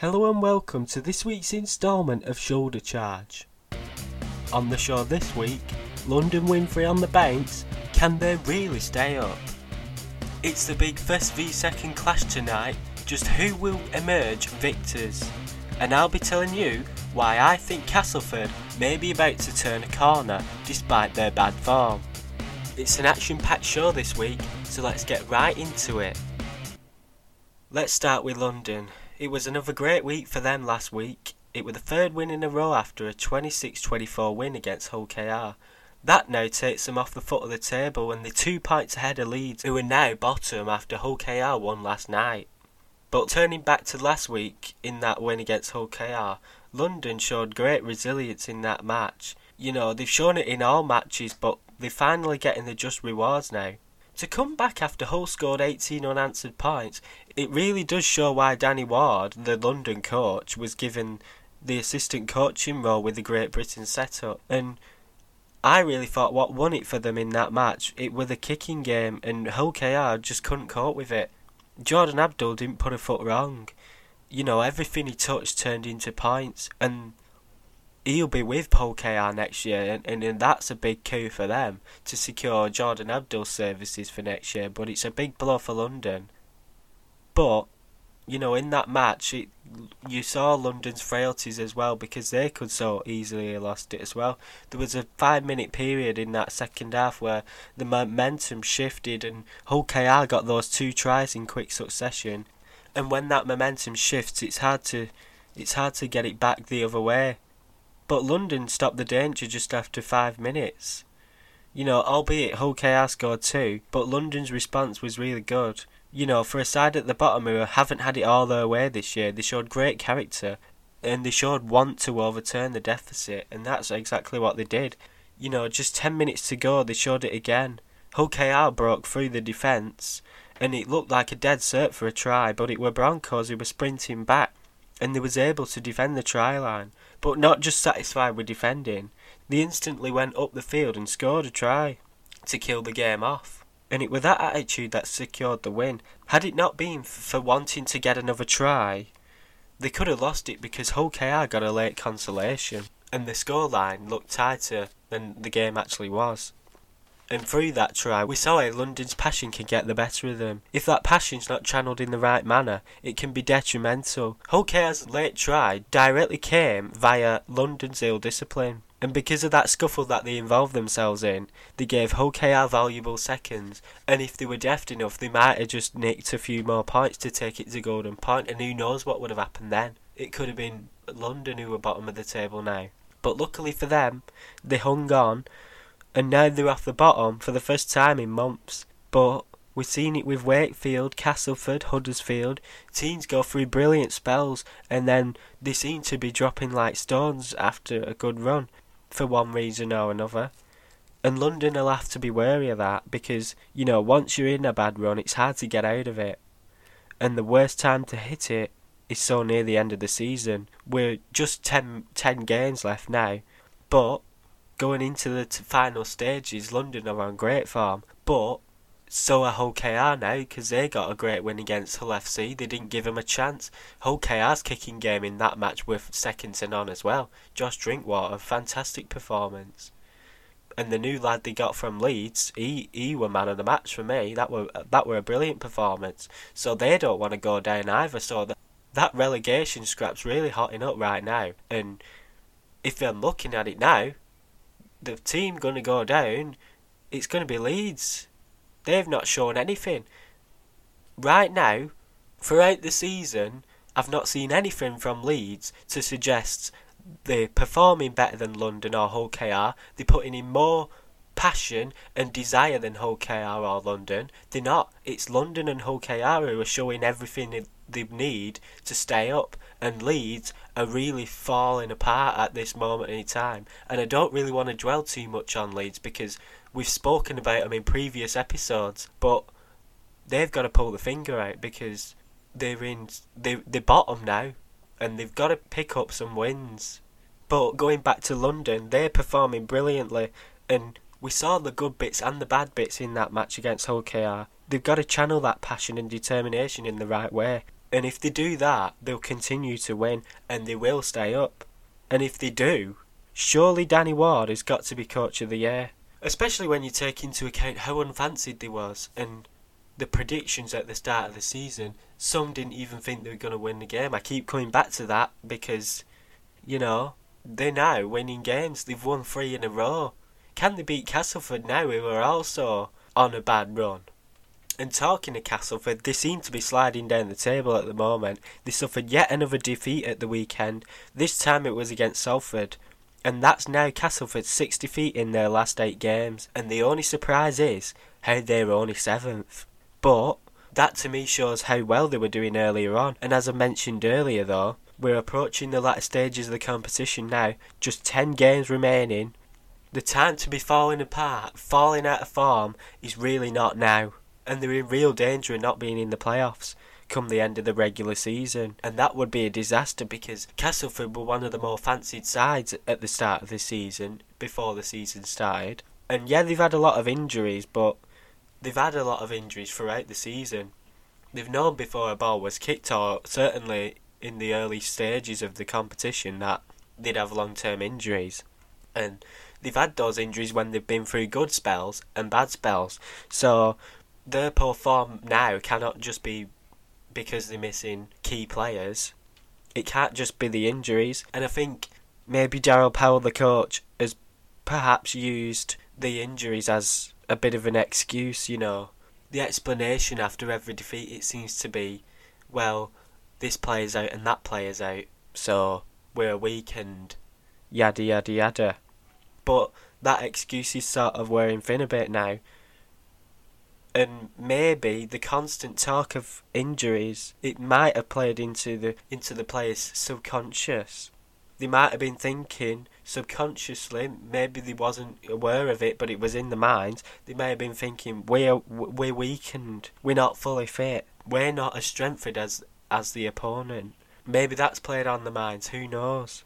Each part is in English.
Hello and welcome to this week's instalment of Shoulder Charge. On the show this week, London win three on the bounce, can they really stay up? It's the big first v second clash tonight, just who will emerge victors? And I'll be telling you why I think Castleford may be about to turn a corner despite their bad form. It's an action packed show this week, so let's get right into it. Let's start with London. It was another great week for them last week. It was the third win in a row after a 26-24 win against Hull KR. That now takes them off the foot of the table and they're two points ahead of Leeds, who are now bottom after Hull KR won last night. But turning back to last week in that win against Hull KR, London showed great resilience in that match. You know, they've shown it in all matches, but they're finally getting the just rewards now. To come back after Hull scored 18 unanswered points, it really does show why Danny Ward, the London coach, was given the assistant coaching role with the Great Britain setup. And I really thought what won it for them in that match, it was the kicking game, and Hull KR just couldn't cope with it. Jordan Abdull didn't put a foot wrong. You know, everything he touched turned into points, and he'll be with Hull KR next year, and, and, that's a big coup for them to secure Jordan Abdull's services for next year. But it's a big blow for London. But you know, in that match, it, you saw London's frailties as well because they could so easily have lost it as well. There was a five minute period in that second half where the momentum shifted and Hull KR got those two tries in quick succession. And when that momentum shifts, it's hard to it's hard to get it back the other way. But London stopped the danger just after five minutes. You know, albeit Hull KR scored two, but London's response was really good. You know, for a side at the bottom who haven't had it all their way this year, they showed great character and they showed want to overturn the deficit, and that's exactly what they did. You know, just 10 minutes to go, they showed it again. Hull KR broke through the defence, and it looked like a dead cert for a try, but it were Broncos who were sprinting back, and they was able to defend the try line. But not just satisfied with defending, they instantly went up the field and scored a try to kill the game off. And it was that attitude that secured the win. Had it not been for wanting to get another try, they could have lost it because Hull KR got a late consolation, and the scoreline looked tighter than the game actually was. And through that try, we saw how London's passion can get the better of them. If that passion's not channeled in the right manner, it can be detrimental. Hull KR's late try directly came via London's ill discipline. And because of that scuffle that they involved themselves in, they gave KR valuable seconds. And if they were deft enough, they might have just nicked a few more points to take it to Golden point. Point, and who knows what would have happened then. It could have been London who were bottom of the table now. But luckily for them, they hung on and now they're off the bottom for the first time in months. But we've seen it with Wakefield, Castleford, Huddersfield. Teams go through brilliant spells and then they seem to be dropping like stones after a good run for one reason or another. And London will have to be wary of that because, you know, once you're in a bad run, it's hard to get out of it. And the worst time to hit it is so near the end of the season. We're just 10, 10 games left now. But going into the t- final stages, London are on great form, but so are Hull KR now because they got a great win against Hull FC. They didn't give them a chance. Hull KR's kicking game in that match with second to none as well. Josh Drinkwater, fantastic performance. And the new lad they got from Leeds, he he were man of the match for me. That were that were a brilliant performance. So they don't want to go down either. So that that relegation scrap's really hotting up right now. And if I'm looking at it now, the team going to go down, it's going to be Leeds. They've not shown anything. Right now, throughout the season, I've not seen anything from Leeds to suggest they're performing better than London or Hull KR. They're putting in more passion and desire than Hull KR or London. They're not. It's London and Hull KR who are showing everything they need to stay up and Leeds are really falling apart at this moment in time. And I don't really want to dwell too much on Leeds because we've spoken about them in previous episodes, but they've got to pull the finger out because they're in they they're bottom now, and they've got to pick up some wins. But going back to London, they're performing brilliantly, and we saw the good bits and the bad bits in that match against Hull KR. They've got to channel that passion and determination in the right way And if they do that, they'll continue to win and they will stay up. And if they do, surely Danny Ward has got to be coach of the year. Especially when you take into account how unfancied they was and the predictions at the start of the season. Some didn't even think they were going to win the game. I keep coming back to that because, you know, they're now winning games. They've won three in a row. Can they beat Castleford now, who are also on a bad run? And talking to Castleford, they seem to be sliding down the table at the moment. They suffered yet another defeat at the weekend. This time it was against Salford. And that's now Castleford's 6 defeat in their last 8 games. And the only surprise is how they're only 7th. But that to me shows how well they were doing earlier on. And as I mentioned earlier though, we're approaching the latter stages of the competition now. Just 10 games remaining. The time to be falling apart, falling out of form, is really not now and they're in real danger of not being in the playoffs come the end of the regular season. And that would be a disaster because Castleford were one of the more fancied sides at the start of the season, before the season started. And yeah, they've had a lot of injuries, but they've had a lot of injuries throughout the season. They've known before a ball was kicked, or certainly in the early stages of the competition, that they'd have long term injuries. And they've had those injuries when they've been through good spells and bad spells. So their poor form now cannot just be because they're missing key players. It can't just be the injuries. And I think maybe Daryl Powell, the coach, has perhaps used the injuries as a bit of an excuse, you know. The explanation after every defeat, it seems to be, well, this player's out and that player's out, so we're weakened. Yada yada yada. But that excuse is sort of wearing thin a bit now and maybe the constant talk of injuries it might have played into the into the players' subconscious. They might have been thinking subconsciously, maybe they wasn't aware of it, but it was in the mind. They may have been thinking we're we're weakened, we're not fully fit, we're not as strengthened as as the opponent. Maybe that's played on the minds. Who knows?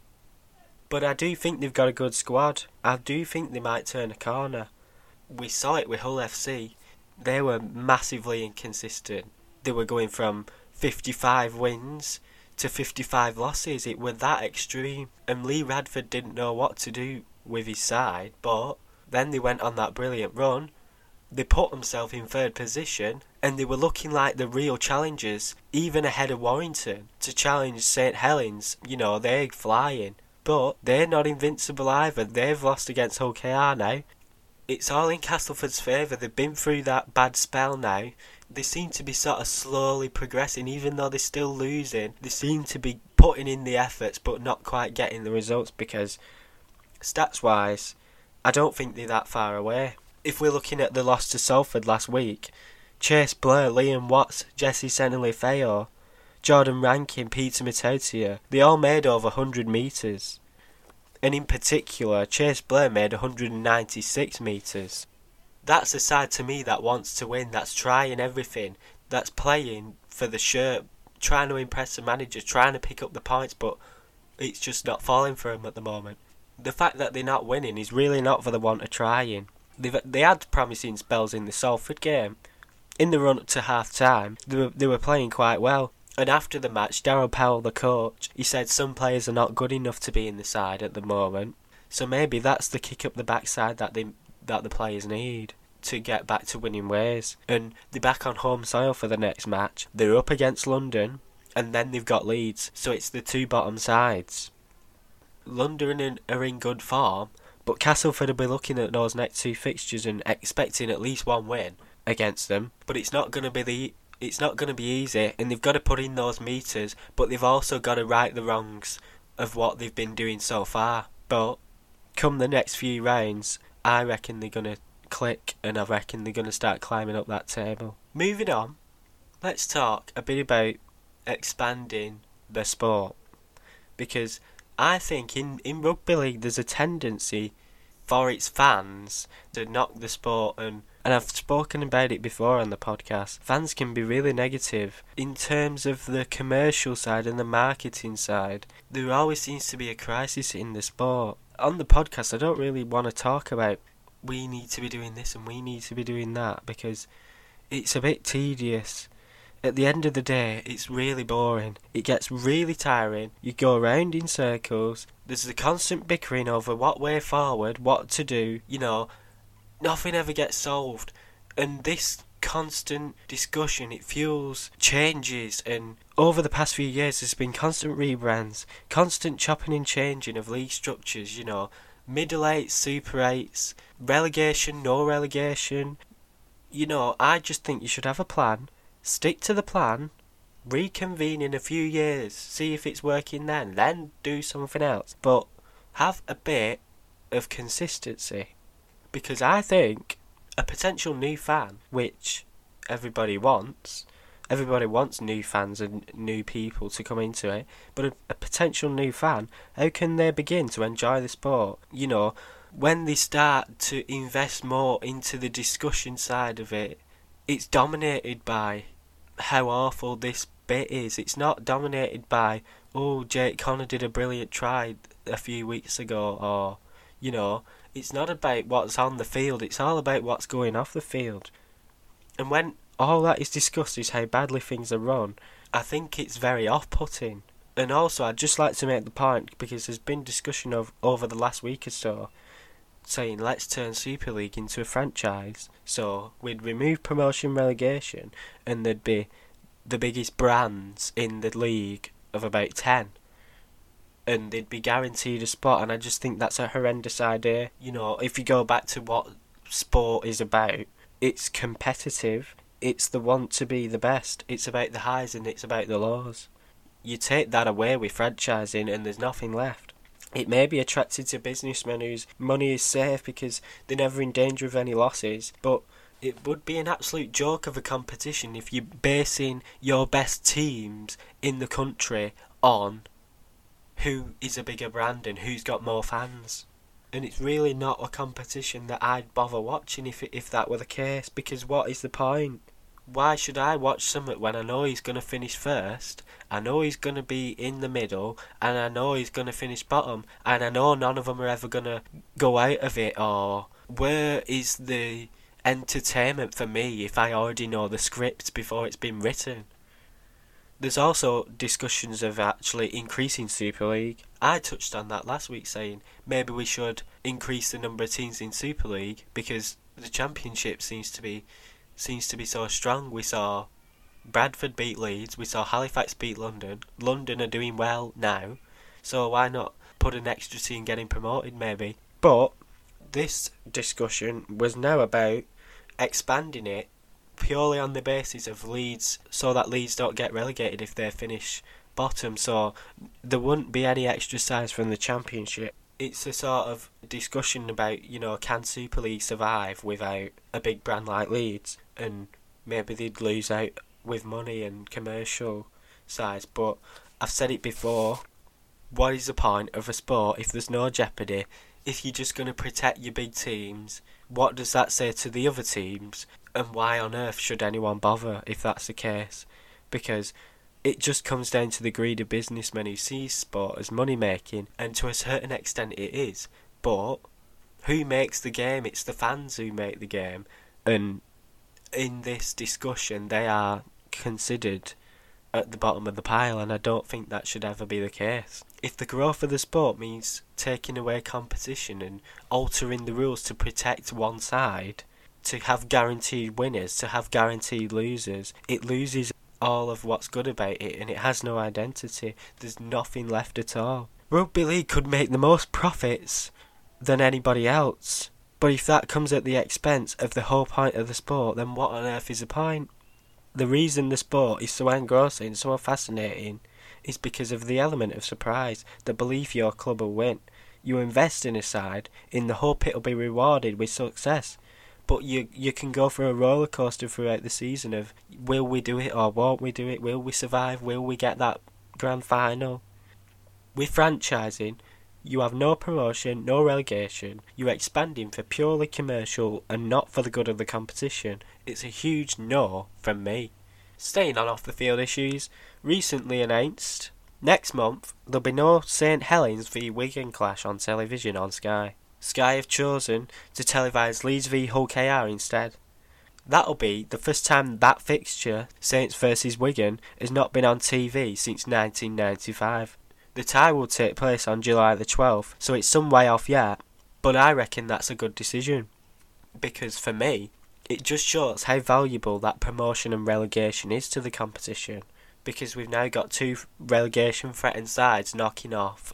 But I do think they've got a good squad. I do think they might turn a corner. We saw it with Hull FC they were massively inconsistent. They were going from 55 wins to 55 losses. It were that extreme. And Lee Radford didn't know what to do with his side, but then they went on that brilliant run. They put themselves in third position and they were looking like the real challengers, even ahead of Warrington, to challenge St Helens. You know, they're flying. But they're not invincible either. They've lost against Hull KR now, it's all in Castleford's favour. They've been through that bad spell now. They seem to be sort of slowly progressing, even though they're still losing. They seem to be putting in the efforts, but not quite getting the results because, stats wise, I don't think they're that far away. If we're looking at the loss to Salford last week, Cheyse Blair, Liam Watts, Jesse Sene-Lefao, Jordan Rankin, Peter Mata'utia, they all made over 100 metres and in particular, Cheyse Blair made 196 metres. That's a side to me that wants to win, that's trying everything, that's playing for the shirt, trying to impress the manager, trying to pick up the points, but it's just not falling for them at the moment. The fact that they're not winning is really not for the want of trying. They've, they had promising spells in the Salford game. In the run up to half time, they were, they were playing quite well. And after the match, Daryl Powell, the coach, he said some players are not good enough to be in the side at the moment. So maybe that's the kick up the backside that they that the players need to get back to winning ways. And they're back on home soil for the next match. They're up against London, and then they've got Leeds. So it's the two bottom sides. London are in good form, but Castleford will be looking at those next two fixtures and expecting at least one win against them. But it's not going to be the it's not going to be easy, and they've got to put in those meters, but they've also got to right the wrongs of what they've been doing so far. But come the next few rounds, I reckon they're going to click, and I reckon they're going to start climbing up that table. Moving on, let's talk a bit about expanding the sport, because I think in in rugby league there's a tendency for its fans to knock the sport and and I've spoken about it before on the podcast. Fans can be really negative in terms of the commercial side and the marketing side. There always seems to be a crisis in the sport. On the podcast, I don't really want to talk about we need to be doing this and we need to be doing that because it's a bit tedious at the end of the day, it's really boring. It gets really tiring. You go around in circles. There's the constant bickering over what way forward, what to do. You know, nothing ever gets solved. And this constant discussion, it fuels changes. And over the past few years, there's been constant rebrands, constant chopping and changing of league structures. You know, middle eights, super eights, relegation, no relegation. You know, I just think you should have a plan stick to the plan, reconvene in a few years, see if it's working then, then do something else. But have a bit of consistency. Because I think a potential new fan, which everybody wants, everybody wants new fans and new people to come into it, but a, a potential new fan, how can they begin to enjoy the sport? You know, when they start to invest more into the discussion side of it, it's dominated by how awful this bit is. It's not dominated by, oh, Jake Connor did a brilliant try a few weeks ago, or, you know, it's not about what's on the field, it's all about what's going off the field. And when all that is discussed is how badly things are run, I think it's very off putting. And also, I'd just like to make the point because there's been discussion of over the last week or so saying let's turn Super League into a franchise. So we'd remove promotion relegation and there'd be the biggest brands in the league of about 10 and they'd be guaranteed a spot and I just think that's a horrendous idea. You know, if you go back to what sport is about, it's competitive. It's the want to be the best. It's about the highs and it's about the lows. You take that away with franchising and there's nothing left. It may be attracted to businessmen whose money is safe because they're never in danger of any losses, but it would be an absolute joke of a competition if you're basing your best teams in the country on who is a bigger brand and who's got more fans. And it's really not a competition that I'd bother watching if if that were the case because what is the point? Why should I watch Summit when I know he's to finish first I know he's to be in the middle, and I know he's to finish bottom, and I know none of them are ever to go out of it, or where is the entertainment for me if I already know the script before it's been written? There's also discussions of actually increasing Super League. I touched on that last week saying maybe we should increase the number of teams in Super League because the championship seems to be seems to be so strong. We saw Bradford beat Leeds. We saw Halifax beat London. London are doing well now, so why not put an extra team getting promoted maybe? But this discussion was now about expanding it purely on the basis of Leeds, so that Leeds don't get relegated if they finish bottom. So there wouldn't be any extra size from the Championship. It's a sort of discussion about you know can Super League survive without a big brand like Leeds, and maybe they'd lose out with money and commercial size. but I've said it before. What is the point of a sport if there's no jeopardy? If you're just going to protect your big teams, what does that say to the other teams? And why on earth should anyone bother if that's the case? Because it just comes down to the greed of businessmen who see sport as money making, and to a certain extent it is. But who makes the game? It's the fans who make the game, and in this discussion, they are considered at the bottom of the pile, and I don't think that should ever be the case. If the growth of the sport means taking away competition and altering the rules to protect one side, to have guaranteed winners, to have guaranteed losers, it loses all of what's good about it and it has no identity. There's nothing left at all. Rugby League could make the most profits than anybody else. But if that comes at the expense of the whole point of the sport, then what on earth is the point? the reason the sport is so engrossing, so fascinating, is because of the element of surprise, the belief your club will win. You invest in a side in the hope it'll be rewarded with success. But you you can go for a roller coaster throughout the season of will we do it or won't we do it? Will we survive? Will we get that grand final? With franchising, you have no promotion, no relegation. You're expanding for purely commercial and not for the good of the competition. It's a huge no from me. Staying on off the field issues, recently announced next month there'll be no St Helens v Wigan clash on television on Sky. Sky have chosen to televise Leeds v Hull KR instead. That'll be the first time that fixture, Saints versus Wigan, has not been on TV since 1995. The tie will take place on July the 12th, so it's some way off yet, but I reckon that's a good decision. Because for me, it just shows how valuable that promotion and relegation is to the competition. Because we've now got two relegation threatened sides knocking off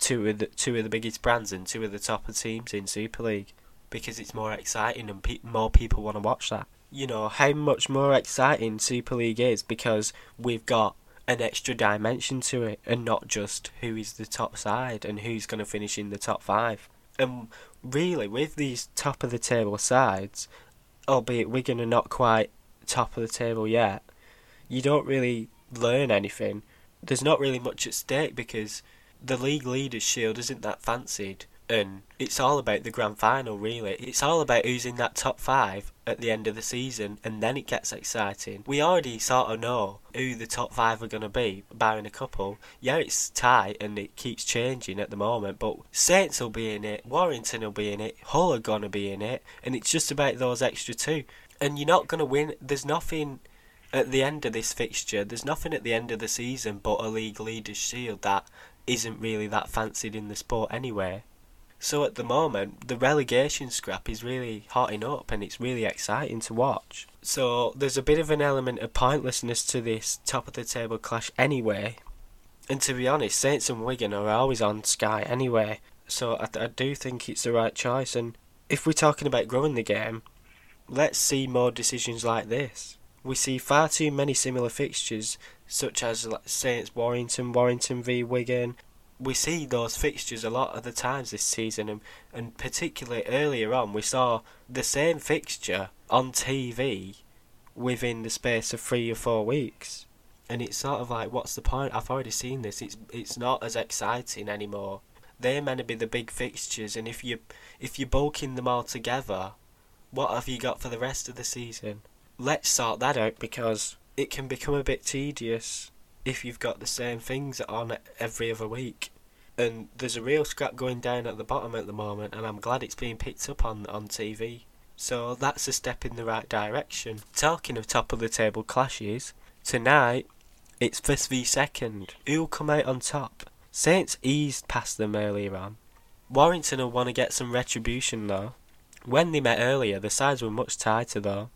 two of the two of the biggest brands and two of the top teams in Super League because it's more exciting and pe- more people want to watch that. You know how much more exciting Super League is because we've got an extra dimension to it and not just who is the top side and who's going to finish in the top five. And really, with these top of the table sides, albeit Wigan are not quite top of the table yet, you don't really learn anything. There's not really much at stake because the league leaders shield isn't that fancied and it's all about the grand final really. It's all about who's in that top five at the end of the season and then it gets exciting. We already sort of know who the top five are going to be barring a couple. Yeah it's tight and it keeps changing at the moment but saints will be in it warrington will be in it hull are going to be in it and it's just about those extra two. And you're not going to win there's nothing at the end of this fixture, there's nothing at the end of the season but a league leaders shield that isn't really that fancied in the sport anyway. So at the moment, the relegation scrap is really hotting up and it's really exciting to watch. So there's a bit of an element of pointlessness to this top of the table clash anyway. And to be honest, Saints and Wigan are always on Sky anyway. So I, I do think it's the right choice. And if we're talking about growing the game, let's see more decisions like this. We see far too many similar fixtures such as Saints Warrington, Warrington v Wigan. We see those fixtures a lot of the times this season, and, and particularly earlier on, we saw the same fixture on TV within the space of three or four weeks. And it's sort of like, what's the point? I've already seen this. It's it's not as exciting anymore. They're meant to be the big fixtures, and if you if you're bulking them all together, what have you got for the rest of the season? Let's sort that out because it can become a bit tedious if you've got the same things on every other week. And there's a real scrap going down at the bottom at the moment, and I'm glad it's being picked up on, on TV. So that's a step in the right direction. Talking of top of the table clashes, tonight it's first v second. Who'll come out on top? Saints eased past them earlier on. Warrington will want to get some retribution though. When they met earlier, the sides were much tighter though.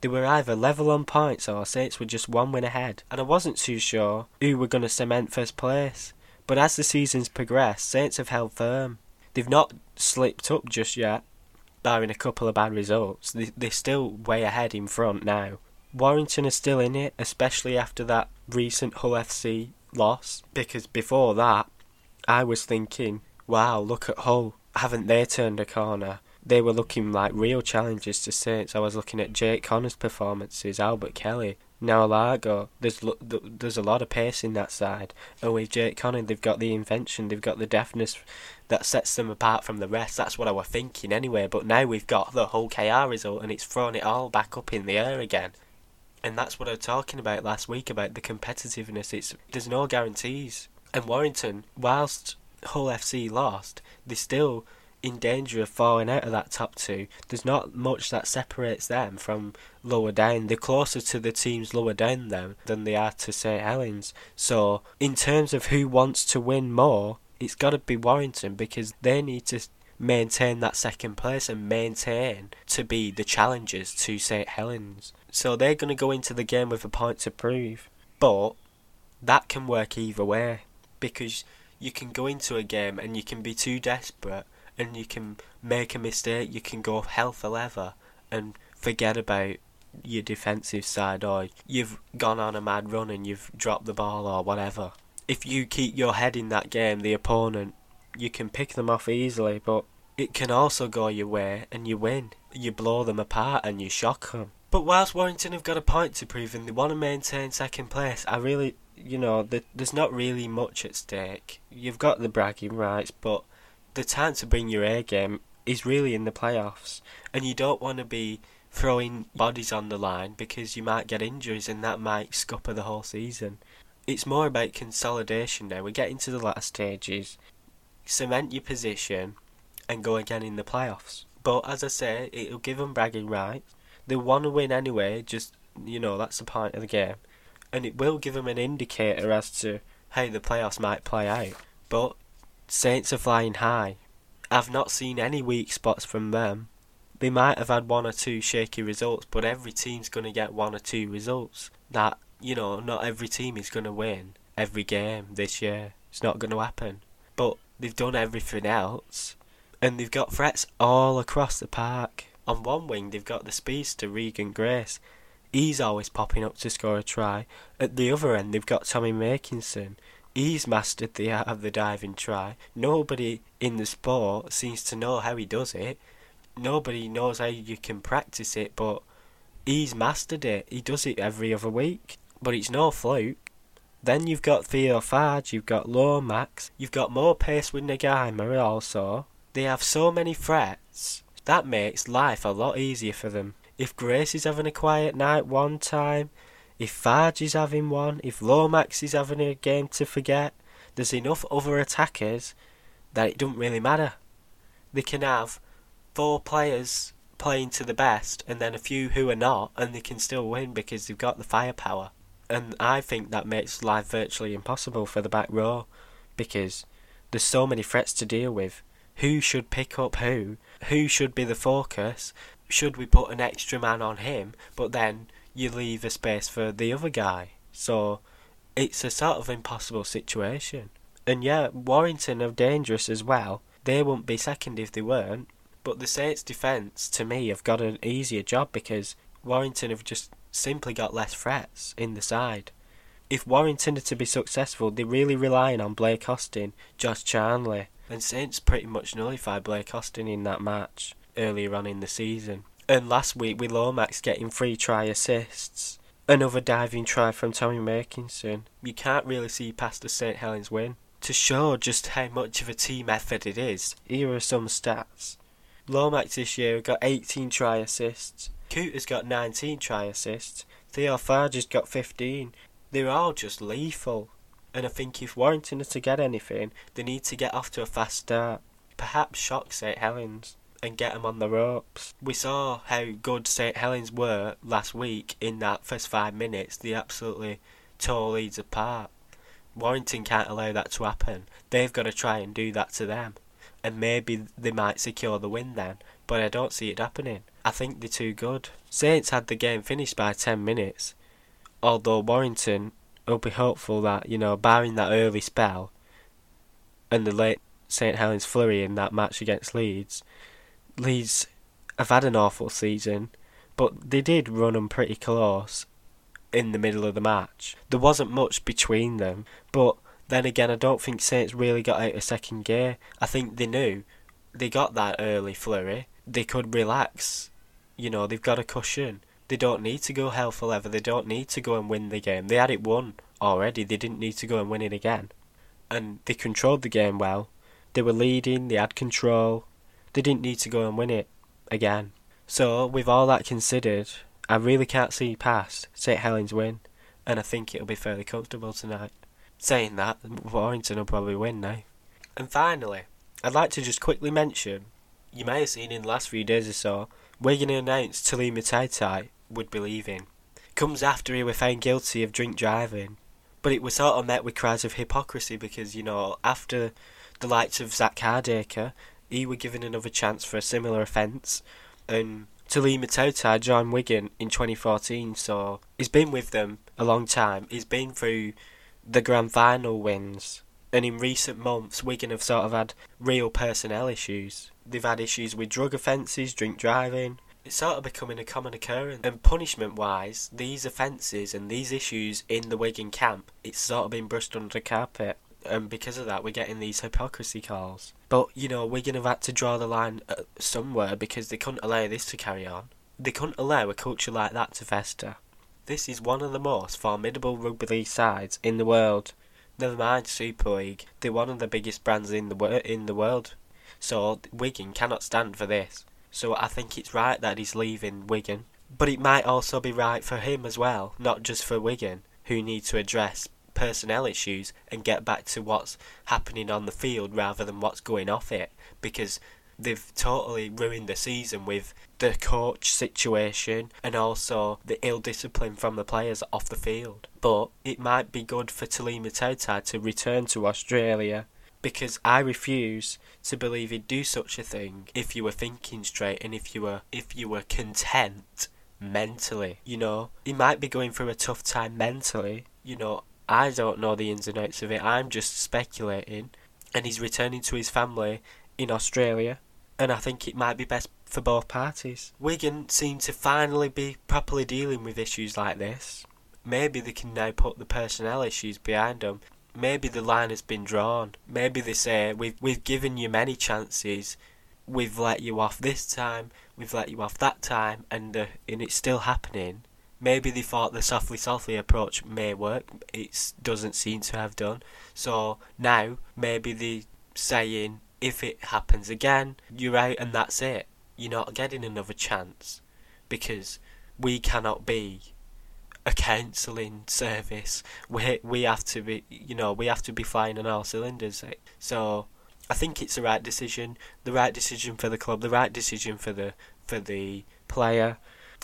They were either level on points or Saints were just one win ahead, and I wasn't too sure who were going to cement first place. But as the season's progressed, Saints have held firm. They've not slipped up just yet, barring a couple of bad results. They, they're still way ahead in front now. Warrington are still in it, especially after that recent Hull FC loss, because before that, I was thinking, wow, look at Hull. Haven't they turned a corner? They were looking like real challenges to Saints. I was looking at Jake Connor's performances, Albert Kelly, Naulago. There's there's a lot of pace in that side, and with Jake Connor, they've got the invention, they've got the deftness that sets them apart from the rest. That's what I was thinking anyway. But now we've got the Hull KR result, and it's thrown it all back up in the air again. And that's what I was talking about last week about the competitiveness. It's there's no guarantees. And Warrington, whilst Hull FC lost, they still in danger of falling out of that top two. There's not much that separates them from lower down. They're closer to the teams lower down them than they are to St Helens. So, in terms of who wants to win more, it's got to be Warrington because they need to maintain that second place and maintain to be the challengers to St Helens. So they're going to go into the game with a point to prove. But that can work either way because you can go into a game and you can be too desperate and you can make a mistake, you can go hell for leather and forget about your defensive side or you've gone on a mad run and you've dropped the ball or whatever. If you keep your head in that game, the opponent, you can pick them off easily, but it can also go your way and you win. You blow them apart and you shock them. But whilst Warrington have got a point to prove and they want to maintain second place, I really, you know, there's not really much at stake. You've got the bragging rights, but the time to bring your A game is really in the playoffs, and you don't want to be throwing bodies on the line because you might get injuries and that might scupper the whole season. It's more about consolidation now. We're getting to the last stages. Cement your position and go again in the playoffs. But as I say, it'll give them bragging rights. They want to win anyway, just, you know, that's the point of the game. And it will give them an indicator as to how the playoffs might play out. But Saints are flying high. I've not seen any weak spots from them. They might have had one or two shaky results, but every team's going to get one or two results. That, you know, not every team is going to win every game this year. It's not going to happen. But they've done everything else, and they've got threats all across the park. On one wing, they've got the speedster Regan Grace. He's always popping up to score a try. At the other end, they've got Tommy Makinson. He's mastered the art of the diving try. Nobody in the sport seems to know how he does it. Nobody knows how you can practice it, but he's mastered it. He does it every other week. But it's no fluke. Then you've got Theo Fages, you've got Lomax, you've got more pace with Naiqama also. They have so many threats. That makes life a lot easier for them. If Grace is having a quiet night one time, if Fages is having one, if Lomax is having a game to forget, there's enough other attackers that it doesn't really matter. They can have four players playing to the best and then a few who are not, and they can still win because they've got the firepower. And I think that makes life virtually impossible for the back row because there's so many threats to deal with. Who should pick up who? Who should be the focus? Should we put an extra man on him, but then you leave a space for the other guy? So it's a sort of impossible situation. And yeah, Warrington are dangerous as well. They wouldn't be second if they weren't. But the Saints' defence, to me, have got an easier job because Warrington have just simply got less threats in the side. If Warrington are to be successful, they're really relying on Blake Austin, Josh Charnley, and Saints pretty much nullified Blake Austin in that match earlier on in the season. And last week with Lomax getting three try assists, another diving try from Tommy Makinson, you can't really see past the St Helens win. To show just how much of a team effort it is, here are some stats. Lomax this year got 18 try assists, Coote's got 19 try assists, Theo Fages got 15. They're all just lethal. And I think if Warrington are to get anything, they need to get off to a fast start. Perhaps shock St Helens and get them on the ropes. We saw how good St Helens were last week in that first five minutes. They absolutely tore Leeds apart. Warrington can't allow that to happen. They've got to try and do that to them. And maybe they might secure the win then, but I don't see it happening. I think they're too good. Saints had the game finished by 10 minutes, although Warrington will be hopeful that, you know, barring that early spell and the late St Helens flurry in that match against Leeds, Leeds have had an awful season, but they did run them pretty close in the middle of the match. There wasn't much between them, but then again, I don't think Saints really got out of second gear. I think they knew they got that early flurry. They could relax. You know, they've got a cushion. They don't need to go hell for leather. They don't need to go and win the game. They had it won already. They didn't need to go and win it again. And they controlled the game well. They were leading. They had control. They didn't need to go and win it again. So, with all that considered, I really can't see past St Helens win, and I think it'll be fairly comfortable tonight. Saying that, Warrington will probably win now. And finally, I'd like to just quickly mention, you may have seen in the last few days or so, Wigan announced Taulima Tautai would be leaving. Comes after he was found guilty of drink driving. But it was sort of met with cries of hypocrisy because, you know, after the likes of Zak Hardaker, he were given another chance for a similar offence. And Taulima Tautai joined Wigan in 2014, so he's been with them a long time. He's been through the grand final wins. And in recent months, Wigan have sort of had real personnel issues. They've had issues with drug offences, drink driving. It's sort of becoming a common occurrence. And punishment wise, these offences and these issues in the Wigan camp, it's sort of been brushed under the carpet. And because of that, we're getting these hypocrisy calls. But, you know, Wigan have had to draw the line uh, somewhere because they couldn't allow this to carry on. They couldn't allow a culture like that to fester. This is one of the most formidable rugby league sides in the world. Never mind Super League; they're one of the biggest brands in the wor- in the world. So Wigan cannot stand for this. So I think it's right that he's leaving Wigan, but it might also be right for him as well, not just for Wigan, who need to address personnel issues and get back to what's happening on the field rather than what's going off it. Because they've totally ruined the season with the coach situation and also the ill discipline from the players off the field. But it might be good for Taulima Tautai to return to Australia because I refuse to believe he'd do such a thing if you were thinking straight and if you were if you were content mentally. You know, he might be going through a tough time mentally. You know, I don't know the ins and outs of it. I'm just speculating. And he's returning to his family in Australia. And I think it might be best for both parties. Wigan seem to finally be properly dealing with issues like this. Maybe they can now put the personnel issues behind them. Maybe the line has been drawn. Maybe they say we've we've given you many chances. We've let you off this time. We've let you off that time, and uh, and it's still happening. Maybe they thought the softly softly approach may work. It doesn't seem to have done. So now maybe they saying if it happens again, you're out and that's it. You're not getting another chance because we cannot be a counselling service. We we have to be, you know, we have to be flying on all cylinders. So I think it's the right decision, the right decision for the club, the right decision for the for the player.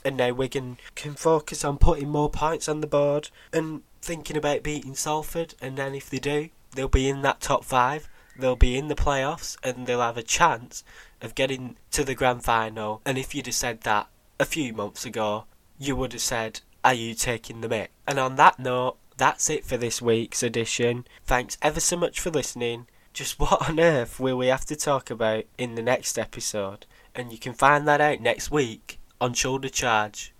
And now Wigan can focus on putting more points on the board and thinking about beating Salford. And then if they do, they'll be in that top five. They'll be in the playoffs and they'll have a chance of getting to the grand final. And if you'd have said that a few months ago, you would have said, Are you taking the mick? And on that note, that's it for this week's edition. Thanks ever so much for listening. Just what on earth will we have to talk about in the next episode? And you can find that out next week on Shoulder Charge.